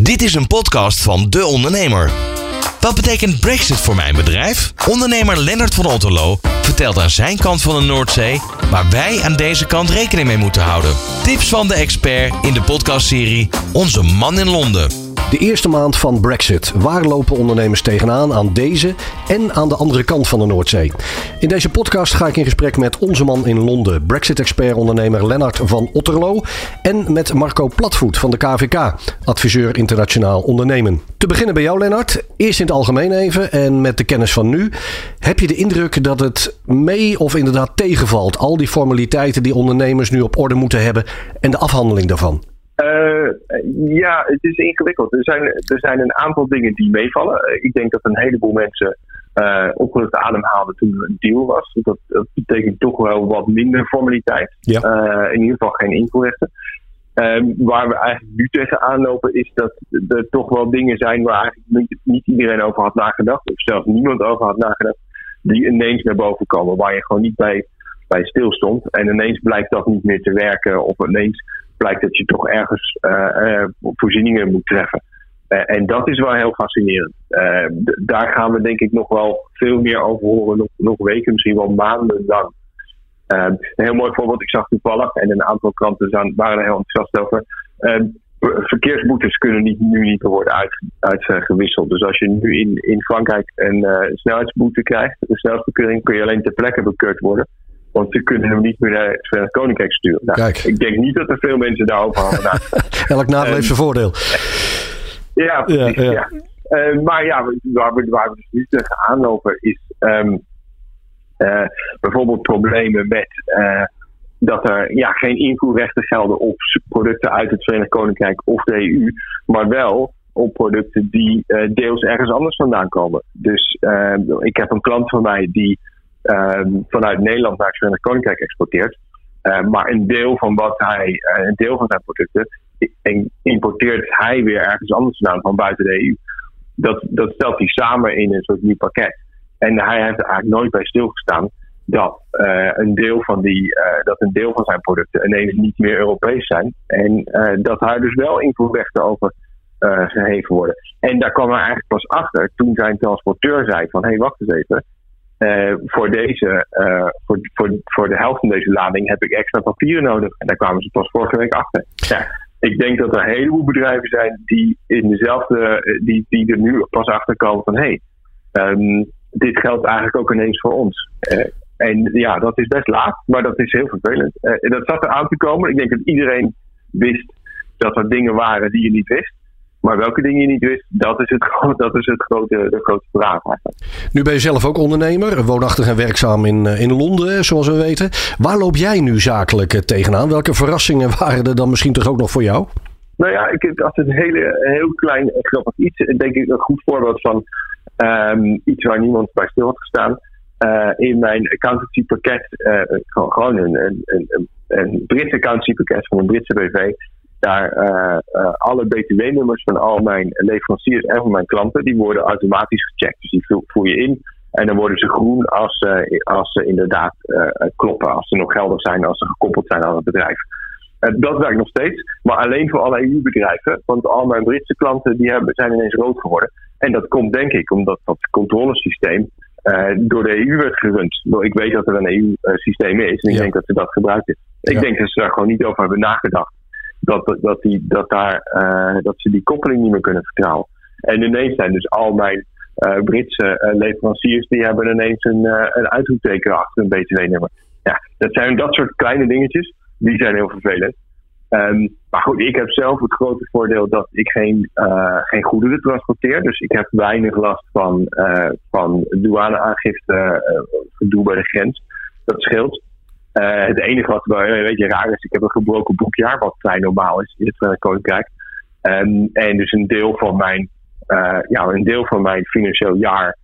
Dit is een podcast van De Ondernemer. Wat betekent Brexit voor mijn bedrijf? Ondernemer Lennart van Otterlo vertelt aan zijn kant van de Noordzee waar wij aan deze kant rekening mee moeten houden. Tips van de expert in de podcastserie Onze Man in Londen. De eerste maand van Brexit. Waar lopen ondernemers tegenaan aan deze en aan de andere kant van de Noordzee? In deze podcast ga ik in gesprek met onze man in Londen, Brexit-expert-ondernemer Lennart van Otterlo. En met Marco Platvoet van de KVK, adviseur internationaal ondernemen. Te beginnen bij jou, Lennart. Eerst in het algemeen even en met de kennis van nu. Heb je de indruk dat het mee of inderdaad tegenvalt? Al die formaliteiten die ondernemers nu op orde moeten hebben en de afhandeling daarvan? Uh, ja, het is ingewikkeld. Er zijn, er zijn een aantal dingen die meevallen. Ik denk dat een heleboel mensen uh, opgelucht ademhaalden toen er een deal was. Dat, dat betekent toch wel wat minder formaliteit. Ja. Uh, in ieder geval geen invoerrechten. waar we eigenlijk nu tegenaan lopen is dat er toch wel dingen zijn waar eigenlijk niet, niet iedereen over had nagedacht. Of zelfs niemand over had nagedacht. Die ineens naar boven komen. Waar je gewoon niet bij, bij stilstond. En ineens blijkt dat niet meer te werken. Of ineens blijkt dat je toch ergens uh, voorzieningen moet treffen. Uh, en dat is wel heel fascinerend. daar gaan we denk ik nog wel veel meer over horen, nog, nog weken, misschien wel maanden lang. een heel mooi voorbeeld, ik zag toevallig, en een aantal kranten waren er heel enthousiast over. verkeersboetes kunnen niet, nu niet worden uit, uitgewisseld. Dus als je nu in, in Frankrijk een snelheidsboete krijgt, een snelheidsbekeuring, kun je alleen ter plekke bekeurd worden. Want ze kunnen hem niet meer naar het Verenigd Koninkrijk sturen. Nou, Kijk. Ik denk niet dat er veel mensen daarover hadden. Elk nadeel heeft zijn voordeel. Ja, precies. Ja, ja. Uh, maar ja, waar we, waar we dus nu tegenaan lopen is um, uh, bijvoorbeeld problemen met uh, dat er ja, geen invoerrechten gelden op producten uit het Verenigd Koninkrijk of de EU, maar wel op producten die deels ergens anders vandaan komen. Dus ik heb een klant van mij die Ehm, vanuit Nederland naar het Verenigd Koninkrijk exporteert. Ehm, maar een deel van wat hij, uh, een deel van zijn producten, importeert hij weer ergens anders vandaan van buiten de EU. Dat, dat stelt hij samen in een soort nieuw pakket. En hij heeft er eigenlijk nooit bij stilgestaan dat, uh, een, deel van die, uh, dat een deel van zijn producten ineens niet meer Europees zijn. En dat hij dus wel invoerrechten over geheven worden. En daar kwam hij eigenlijk pas achter toen zijn transporteur zei van hé hey, wacht eens even. Uh, voor, deze, uh, voor, voor, voor de helft van deze lading heb ik extra papieren nodig. En daar kwamen ze pas vorige week achter. Ja, ik denk dat er een heleboel bedrijven zijn die in dezelfde, eh, die, die er nu pas achter komen van hé, hey, um, dit geldt eigenlijk ook ineens voor ons. En ja, dat is best laat, maar dat is heel vervelend. Uh, dat zat er aan te komen. Ik denk dat iedereen wist dat er dingen waren die je niet wist. Maar welke dingen je niet wist, dat is, het, dat is het grote, de grote vraag Nu ben je zelf ook ondernemer, woonachtig en werkzaam in, eh, in Londen, zoals we weten. Waar loop jij nu zakelijk eh, tegenaan? Welke verrassingen waren er dan misschien toch ook nog voor jou? Nou ja, ik, als het een hele, heel klein grappig iets, denk ik een goed voorbeeld van um, iets waar niemand bij stil had gestaan. Uh, in mijn accountancy pakket, uh, gewoon een, een, een, een Britse accountancy pakket van een Britse BV daar uh, uh, alle btw-nummers van al mijn leveranciers en van mijn klanten, die worden automatisch gecheckt. Dus die voer je in en dan worden ze groen als, uh, als ze inderdaad kloppen, als ze nog geldig zijn, als ze gekoppeld zijn aan het bedrijf. dat werkt nog steeds, maar alleen voor alle EU-bedrijven. Want al mijn Britse klanten die hebben, zijn ineens rood geworden. En dat komt denk ik omdat dat controlesysteem door de EU werd gerund. Ik weet dat er een EU-systeem is en ik denk dat ze dat gebruiken. Ik denk dat ze daar gewoon niet over hebben nagedacht dat, dat, die, dat, daar, uh, dat ze die koppeling niet meer kunnen vertrouwen. En ineens zijn dus al mijn uh, Britse uh, leveranciers, die hebben ineens een, een uitroepteken achter een btw-nummer. Ja, dat zijn dat soort kleine dingetjes, die zijn heel vervelend. Um, maar goed, ik heb zelf het grote voordeel dat ik geen, geen goederen transporteer. Dus ik heb weinig last van, van douaneaangifte, gedoe bij de grens. Dat scheelt. Uh, het enige wat een beetje raar is, ik heb een gebroken boekjaar, wat vrij normaal is in het Verenigd Koninkrijk. Um, en dus een deel van mijn, uh, ja, een deel van mijn financieel jaar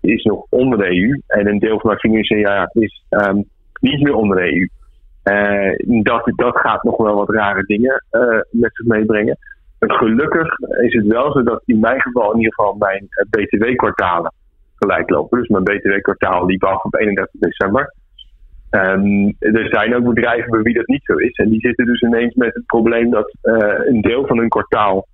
is nog onder de EU. En een deel van mijn financieel jaar is um, niet meer onder de EU. dat, dat gaat nog wel wat rare dingen met zich meebrengen. gelukkig is het wel zo dat in mijn geval in ieder geval mijn BTW-kwartalen gelijk lopen. Dus mijn BTW-kwartaal liep af op 31 december. Um, er zijn ook bedrijven bij wie dat niet zo is. En die zitten dus ineens met het probleem dat uh, een deel van hun kwartaal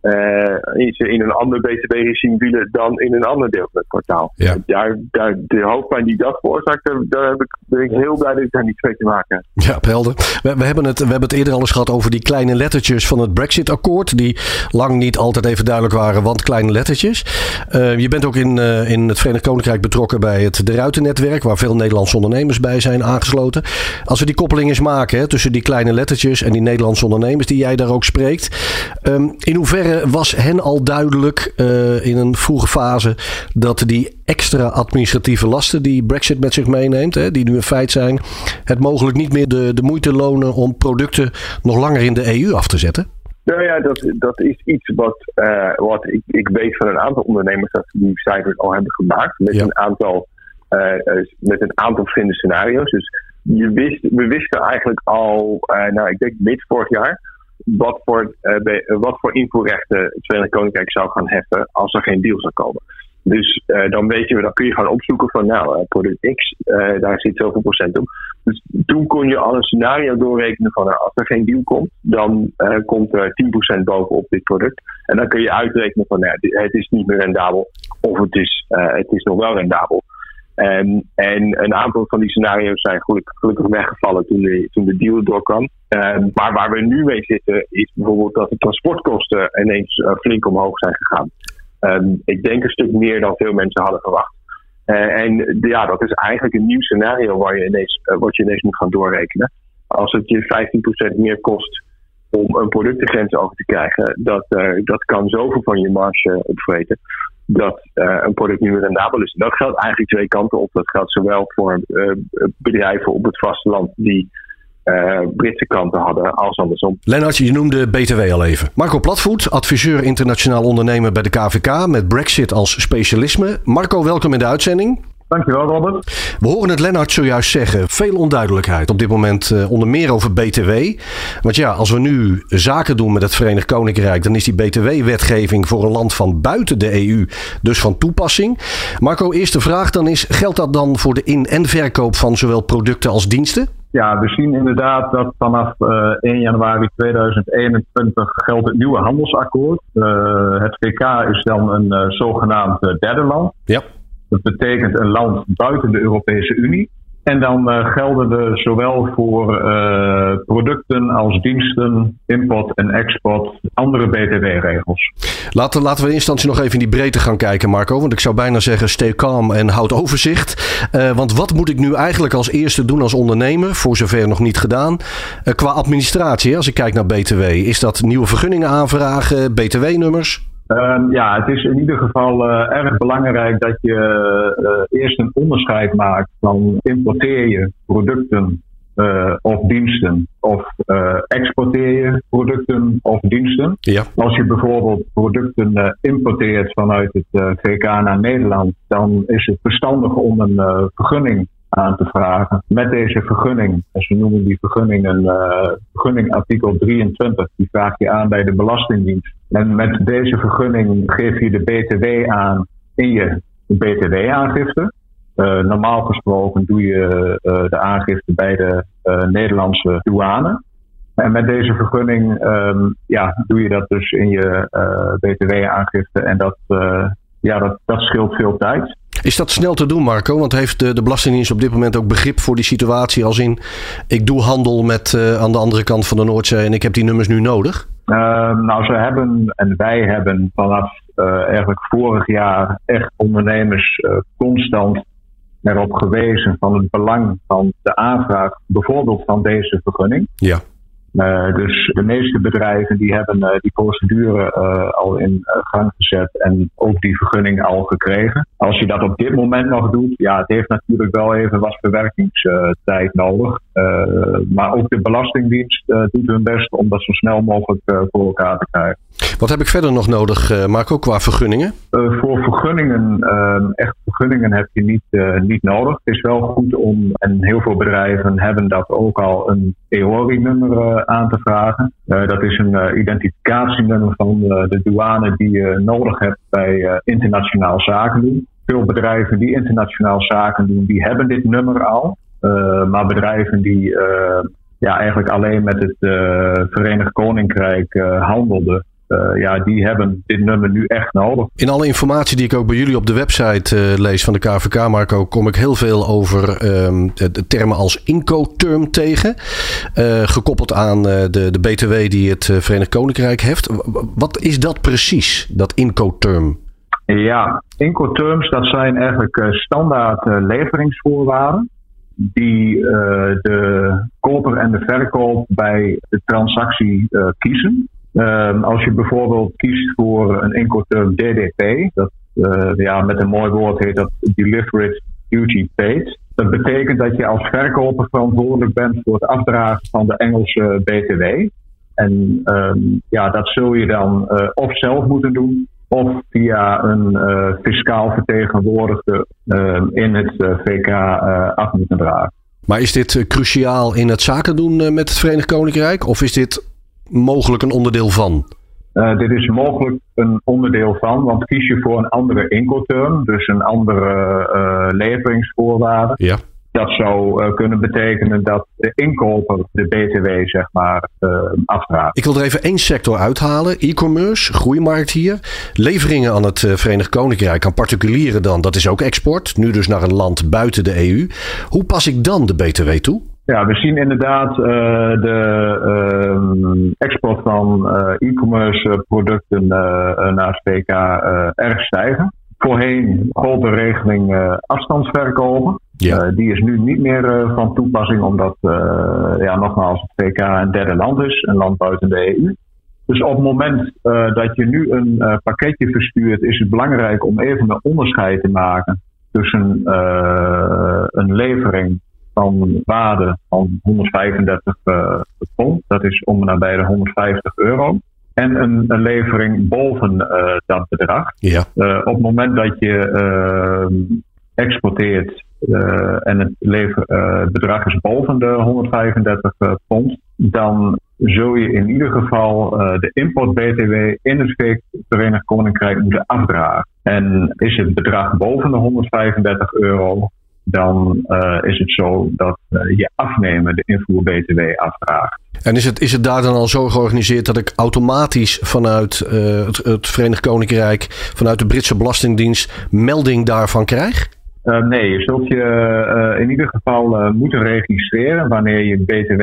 in een ander BTW-regime dan in een ander deel van het kwartaal. Ja. Daar, daar, de hoofdpijn die dat veroorzaakt, daar heb ik, ben ik heel blij dat ik daar niets mee te maken heb. Ja, helder. We, we, hebben het, we hebben het eerder al eens gehad over die kleine lettertjes van het Brexit-akkoord. Die lang niet altijd even duidelijk waren, want kleine lettertjes. Uh, je bent ook in, uh, in het Verenigd Koninkrijk betrokken bij het De Ruiten-netwerk, waar veel Nederlandse ondernemers bij zijn aangesloten. Als we die koppeling eens maken hè, tussen die kleine lettertjes en die Nederlandse ondernemers die jij daar ook spreekt. Um, in hoeverre was hen al duidelijk uh, in een vroege fase dat die extra administratieve lasten die Brexit met zich meeneemt, hè, die nu een feit zijn, het mogelijk niet meer de, de moeite lonen om producten nog langer in de EU af te zetten? Nou ja, dat, dat is iets wat, uh, wat ik, ik weet van een aantal ondernemers dat ze die cijfers al hebben gemaakt. Met, ja. een, aantal, uh, met een aantal verschillende scenario's. Dus je wist, we wisten eigenlijk al, nou ik denk mid vorig jaar, wat voor, uh, wat voor invoerrechten het Verenigd Koninkrijk zou gaan heffen als er geen deal zou komen. Dus uh, dan weet je, dan kun je gaan opzoeken van nou, uh, product X, daar zit zoveel procent op. Dus toen kon je al een scenario doorrekenen van nou, als er geen deal komt, dan komt er 10% bovenop dit product. En dan kun je uitrekenen van nou, het is niet meer rendabel of het is, het is nog wel rendabel. Um, en een aantal van die scenario's zijn gelukkig, weggevallen toen de, toen de deal doorkwam. Um, maar waar we nu mee zitten is bijvoorbeeld dat de transportkosten ineens uh, flink omhoog zijn gegaan. Um, ik denk een stuk meer dan veel mensen hadden verwacht. Uh, en ja, dat is eigenlijk een nieuw scenario waar je ineens, uh, wat je ineens moet gaan doorrekenen. Als het je 15% meer kost om een productengrens over te krijgen, dat, dat kan zoveel van je marge opvreten dat uh, een product meer rendabel is. Dat geldt eigenlijk twee kanten op. Dat geldt zowel voor uh, bedrijven op het vasteland die uh, Britse klanten hadden als andersom. Lennart, je noemde BTW al even. Marco Platvoet, adviseur internationaal ondernemer bij de KVK met Brexit als specialisme. Marco, welkom in de uitzending. Dankjewel, Robert. We horen het Lennart zojuist zeggen. Veel onduidelijkheid op dit moment, uh, onder meer over BTW. Want ja, als we nu zaken doen met het Verenigd Koninkrijk, dan is die BTW-wetgeving voor een land van buiten de EU dus van toepassing. Marco, eerste vraag dan is: geldt dat dan voor de in- en verkoop van zowel producten als diensten? Ja, we zien inderdaad dat vanaf uh, 1 januari 2021 geldt het nieuwe handelsakkoord. Uh, het VK is dan een zogenaamd derde land. Ja. Dat betekent een land buiten de Europese Unie. En dan uh, gelden de zowel voor uh, producten als diensten, import en export, andere BTW-regels. Laten, laten we in instantie nog even in die breedte gaan kijken, Marco. Want ik zou bijna zeggen, stay calm en houd overzicht. Uh, want wat moet ik nu eigenlijk als eerste doen als ondernemer, voor zover nog niet gedaan, qua administratie? Als ik kijk naar BTW, is dat nieuwe vergunningen aanvragen, BTW-nummers? Um, ja, het is in ieder geval uh, erg belangrijk dat je uh, eerst een onderscheid maakt van importeer je producten uh, of diensten of exporteer je producten of diensten. Ja. Als je bijvoorbeeld producten importeert vanuit het VK naar Nederland, dan is het verstandig om een vergunning aan te vragen. Met deze vergunning, en ze noemen die vergunning een uh, vergunning artikel 23, die vraag je aan bij de Belastingdienst. En met deze vergunning geef je de BTW aan in je BTW-aangifte. Uh, normaal gesproken doe je uh, de aangifte bij de Nederlandse douane. En met deze vergunning um, ja, doe je dat dus in je BTW-aangifte. En dat, ja, dat, dat scheelt veel tijd. Is dat snel te doen, Marco? Want heeft de, de Belastingdienst op dit moment ook begrip voor die situatie? Als in, ik doe handel met uh, aan de andere kant van de Noordzee en ik heb die nummers nu nodig? Uh, nou, ze hebben en wij hebben vanaf uh, eigenlijk vorig jaar echt ondernemers constant erop gewezen van het belang van de aanvraag, bijvoorbeeld van deze vergunning. Ja. Uh, dus de meeste bedrijven die hebben uh, die procedure uh, al in gang gezet en ook die vergunning al gekregen. Als je dat op dit moment nog doet, ja, het heeft natuurlijk wel even wat verwerkingstijd nodig. maar ook de Belastingdienst doet hun best om dat zo snel mogelijk voor elkaar te krijgen. Wat heb ik verder nog nodig, Marco, qua vergunningen? voor vergunningen, echt vergunningen heb je niet, niet nodig. Het is wel goed om, en heel veel bedrijven hebben dat ook al, een EORI-nummer aan te vragen. Uh, dat is een identificatienummer van de douane die je nodig hebt bij internationaal zaken doen. Veel bedrijven die internationaal zaken doen, die hebben dit nummer al. maar bedrijven die ja, eigenlijk alleen met het Verenigd Koninkrijk handelden, ja, die hebben dit nummer nu echt nodig. In alle informatie die ik ook bij jullie op de website lees van de KVK, Marco, kom ik heel veel over ehm, de termen als incoterm tegen. gekoppeld aan de, de BTW die het Verenigd Koninkrijk heeft. Wat is dat precies, dat incoterm? Ja, incoterms, dat zijn eigenlijk standaard leveringsvoorwaarden die de koper en de verkoop bij de transactie kiezen. Uh, als je bijvoorbeeld kiest voor een incoterm DDP, dat uh, ja, met een mooi woord heet dat Delivered Duty Paid. Dat betekent dat je als verkoper verantwoordelijk bent voor het afdragen van de Engelse BTW. En um, ja, dat zul je dan of zelf moeten doen of via een uh, fiscaal vertegenwoordigde uh, in het VK af moeten dragen. Maar is dit cruciaal in het zaken doen met het Verenigd Koninkrijk? Of is dit mogelijk een onderdeel van? dit is mogelijk een onderdeel van, want kies je voor een andere incoterm, dus een andere leveringsvoorwaarde, ja dat zou uh, kunnen betekenen dat de inkoper de BTW zeg maar uh, afdraagt. Ik wil er even één sector uithalen. E-commerce, groeimarkt hier. Leveringen aan het uh, Verenigd Koninkrijk aan particulieren dan, dat is ook export. Nu dus naar een land buiten de EU. Hoe pas ik dan de BTW toe? Ja, we zien inderdaad de ehm, export van e-commerce producten naar het VK erg stijgen. Voorheen gold de regeling afstandsverkopen. Ja. Die is nu niet meer van toepassing, omdat ja, nogmaals het VK een derde land is, een land buiten de EU. Dus op het moment dat je nu een pakketje verstuurt, is het belangrijk om even een onderscheid te maken tussen een levering van waarde van 135 pond, dat is om en nabij de 150 euro. En een, een levering boven dat bedrag. Ja. op het moment dat je exporteert uh, en het leverbedrag uh, is boven de 135 uh, pond, dan zul je in ieder geval de import-BTW in het Verenigd Koninkrijk moeten afdragen. En is het bedrag boven de 135 euro, dan is het zo dat je afnemen de invoer-BTW afdraagt. En is het, is het daar dan al zo georganiseerd dat ik automatisch vanuit het, het Verenigd Koninkrijk, vanuit de Britse Belastingdienst, melding daarvan krijg? Nee, je zult je in ieder geval moeten registreren wanneer je BTW,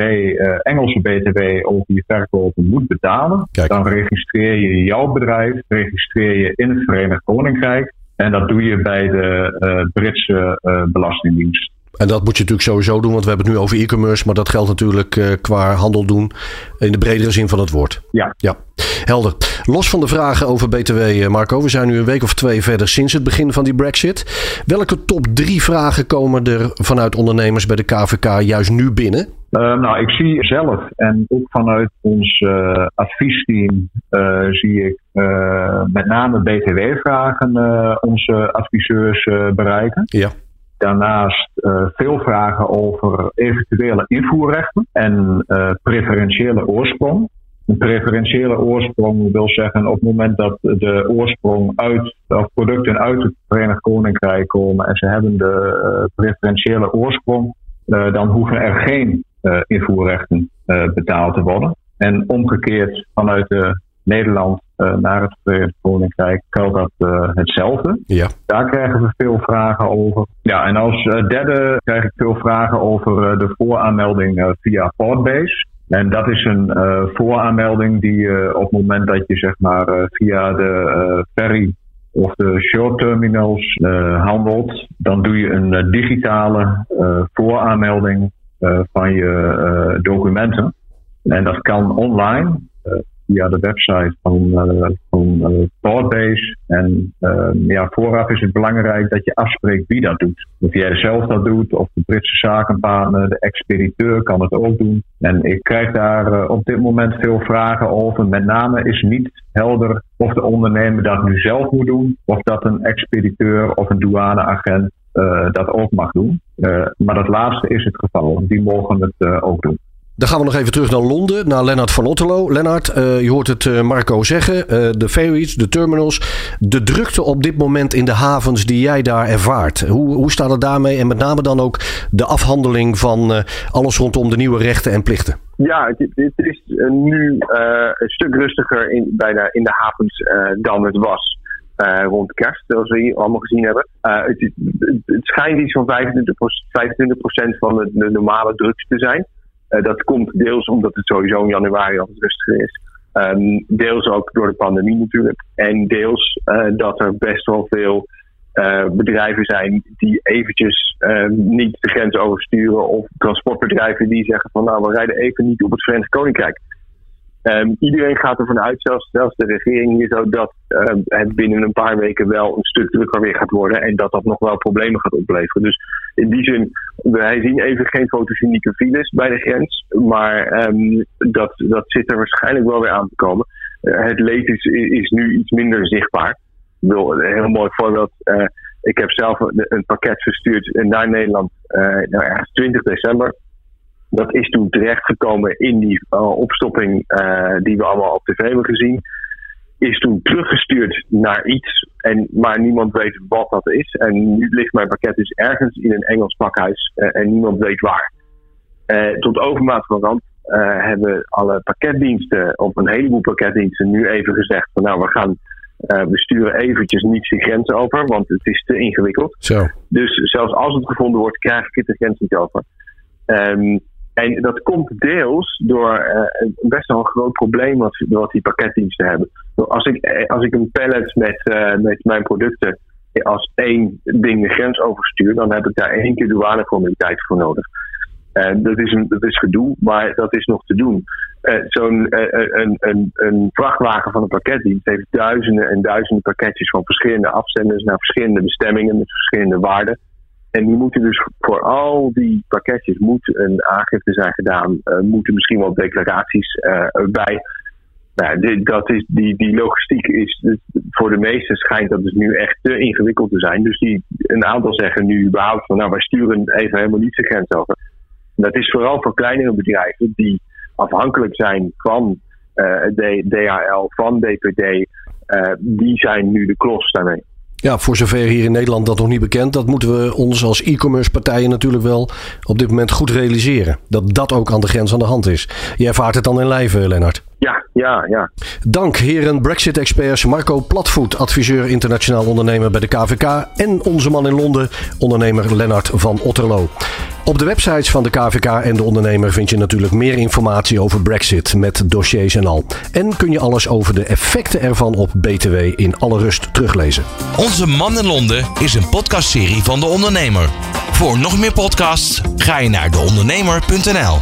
Engelse BTW over je verkopen moet betalen. Kijk. Dan registreer je jouw bedrijf, registreer je in het Verenigd Koninkrijk. En dat doe je bij de Britse Belastingdienst. En dat moet je natuurlijk sowieso doen, want we hebben het nu over e-commerce, maar dat geldt natuurlijk uh, qua handel doen in de bredere zin van het woord. Ja. ja. Helder. Los van de vragen over BTW, Marco, we zijn nu een week of twee verder sinds het begin van die Brexit. Welke top drie vragen komen er vanuit ondernemers bij de KVK juist nu binnen? Uh, nou, ik zie zelf en ook vanuit ons uh, adviesteam uh, zie ik met name BTW-vragen onze adviseurs bereiken. Ja. Daarnaast uh, veel vragen over eventuele invoerrechten en uh, preferentiële oorsprong. Een preferentiële oorsprong wil zeggen op het moment dat de oorsprong uit, of producten uit het Verenigd Koninkrijk komen en ze hebben de uh, preferentiële oorsprong, dan hoeven er geen invoerrechten betaald te worden. En omgekeerd vanuit de Nederland uh, naar het Verenigd Koninkrijk geldt dat uh, hetzelfde. Ja. Daar krijgen we veel vragen over. Ja, en als uh, derde krijg ik veel vragen over de vooraanmelding via Portbase. En dat is een vooraanmelding die je op het moment dat je zeg maar via de ferry of de short terminals handelt, dan doe je een digitale vooraanmelding van je documenten. En dat kan online via de website van, van Broadbase. En uh, ja, vooraf is het belangrijk dat je afspreekt wie dat doet. Of jij zelf dat doet, of de Britse zakenpartner, de expediteur kan het ook doen. En ik krijg daar op dit moment veel vragen over. Met name is niet helder of de ondernemer dat nu zelf moet doen, of dat een expediteur of een douaneagent dat ook mag doen. maar dat laatste is het geval. Die mogen het ook doen. Dan gaan we nog even terug naar Londen, naar Lennart van Otterlo. Lennart, uh, je hoort het uh, Marco zeggen. Uh, de ferries, de terminals. De drukte op dit moment in de havens die jij daar ervaart. Hoe, hoe staat het daarmee? En met name dan ook de afhandeling van alles rondom de nieuwe rechten en plichten. Ja, het, het is nu een stuk rustiger in, bijna in de havens dan het was. Uh, rond kerst, zoals we hier allemaal gezien hebben. Uh, het, het, schijnt iets van 25%, 25 van de, normale drugs te zijn. Uh, dat komt deels omdat het sowieso in januari al rustiger is. Um, deels ook door de pandemie natuurlijk. En deels dat er best wel veel bedrijven zijn die eventjes niet de grens oversturen. Of transportbedrijven die zeggen van nou we rijden even niet op het Verenigd Koninkrijk. Um, iedereen gaat ervan uit, zelfs, de regering hier zo, dat uh, het binnen een paar weken wel een stuk drukker weer gaat worden. En dat dat nog wel problemen gaat opleveren. Dus in die zin, wij zien even geen fotogenieke files bij de grens. Maar um, dat, dat zit er waarschijnlijk wel weer aan te komen. Uh, het leed is, is nu iets minder zichtbaar. Ik wil een heel mooi voorbeeld. Uh, ik heb zelf een, pakket verstuurd naar Nederland, uh, nou ergens 20 december. Dat is toen terechtgekomen in die uh, opstopping uh, die we allemaal op tv hebben gezien. Is toen teruggestuurd naar iets, en, maar niemand weet wat dat is. En nu ligt mijn pakket dus ergens in een Engels pakhuis uh, en niemand weet waar. tot overmaat van ramp hebben alle pakketdiensten, op een heleboel pakketdiensten, nu even gezegd: van nou, we gaan we sturen eventjes niet de grens over, want het is te ingewikkeld. Zo. Dus zelfs als het gevonden wordt, krijg ik het de grens niet over. Um, en dat komt deels door uh, best wel een groot probleem wat, die pakketdiensten hebben. Als ik, eh, als ik een pallet met, uh, met mijn producten als één ding de grens overstuur, dan heb ik daar één keer douaneformaliteit voor nodig. Dat, is een, dat is gedoe, maar dat is nog te doen. Zo'n een, een, een vrachtwagen van een pakketdienst heeft duizenden en duizenden pakketjes van verschillende afzenders naar verschillende bestemmingen met verschillende waarden. En die moeten dus voor al die pakketjes moet een aangifte zijn gedaan, uh, moeten misschien wel declaraties uh, bij. Nou, dit, dat is, die, die logistiek is voor de meesten schijnt dat dus nu echt te ingewikkeld te zijn. Dus die, een aantal zeggen nu überhaupt van nou wij sturen even helemaal niet de grens over. Dat is vooral voor kleinere bedrijven die afhankelijk zijn van uh, DHL, van DPD. die zijn nu de klos daarmee. Ja, voor zover hier in Nederland dat nog niet bekend, dat moeten we ons als e-commerce partijen natuurlijk wel op dit moment goed realiseren. Dat dat ook aan de grens aan de hand is. Jij ervaart het dan in lijven, Lennart. Ja, ja, ja. Dank heren Brexit-experts Marco Platvoet, adviseur internationaal ondernemer bij de KVK en onze man in Londen, ondernemer Lennart van Otterlo. Op de websites van de KVK en de ondernemer vind je natuurlijk meer informatie over Brexit met dossiers en al. En kun je alles over de effecten ervan op BTW in alle rust teruglezen. Onze Man in Londen is een podcastserie van de ondernemer. Voor nog meer podcasts ga je naar deondernemer.nl.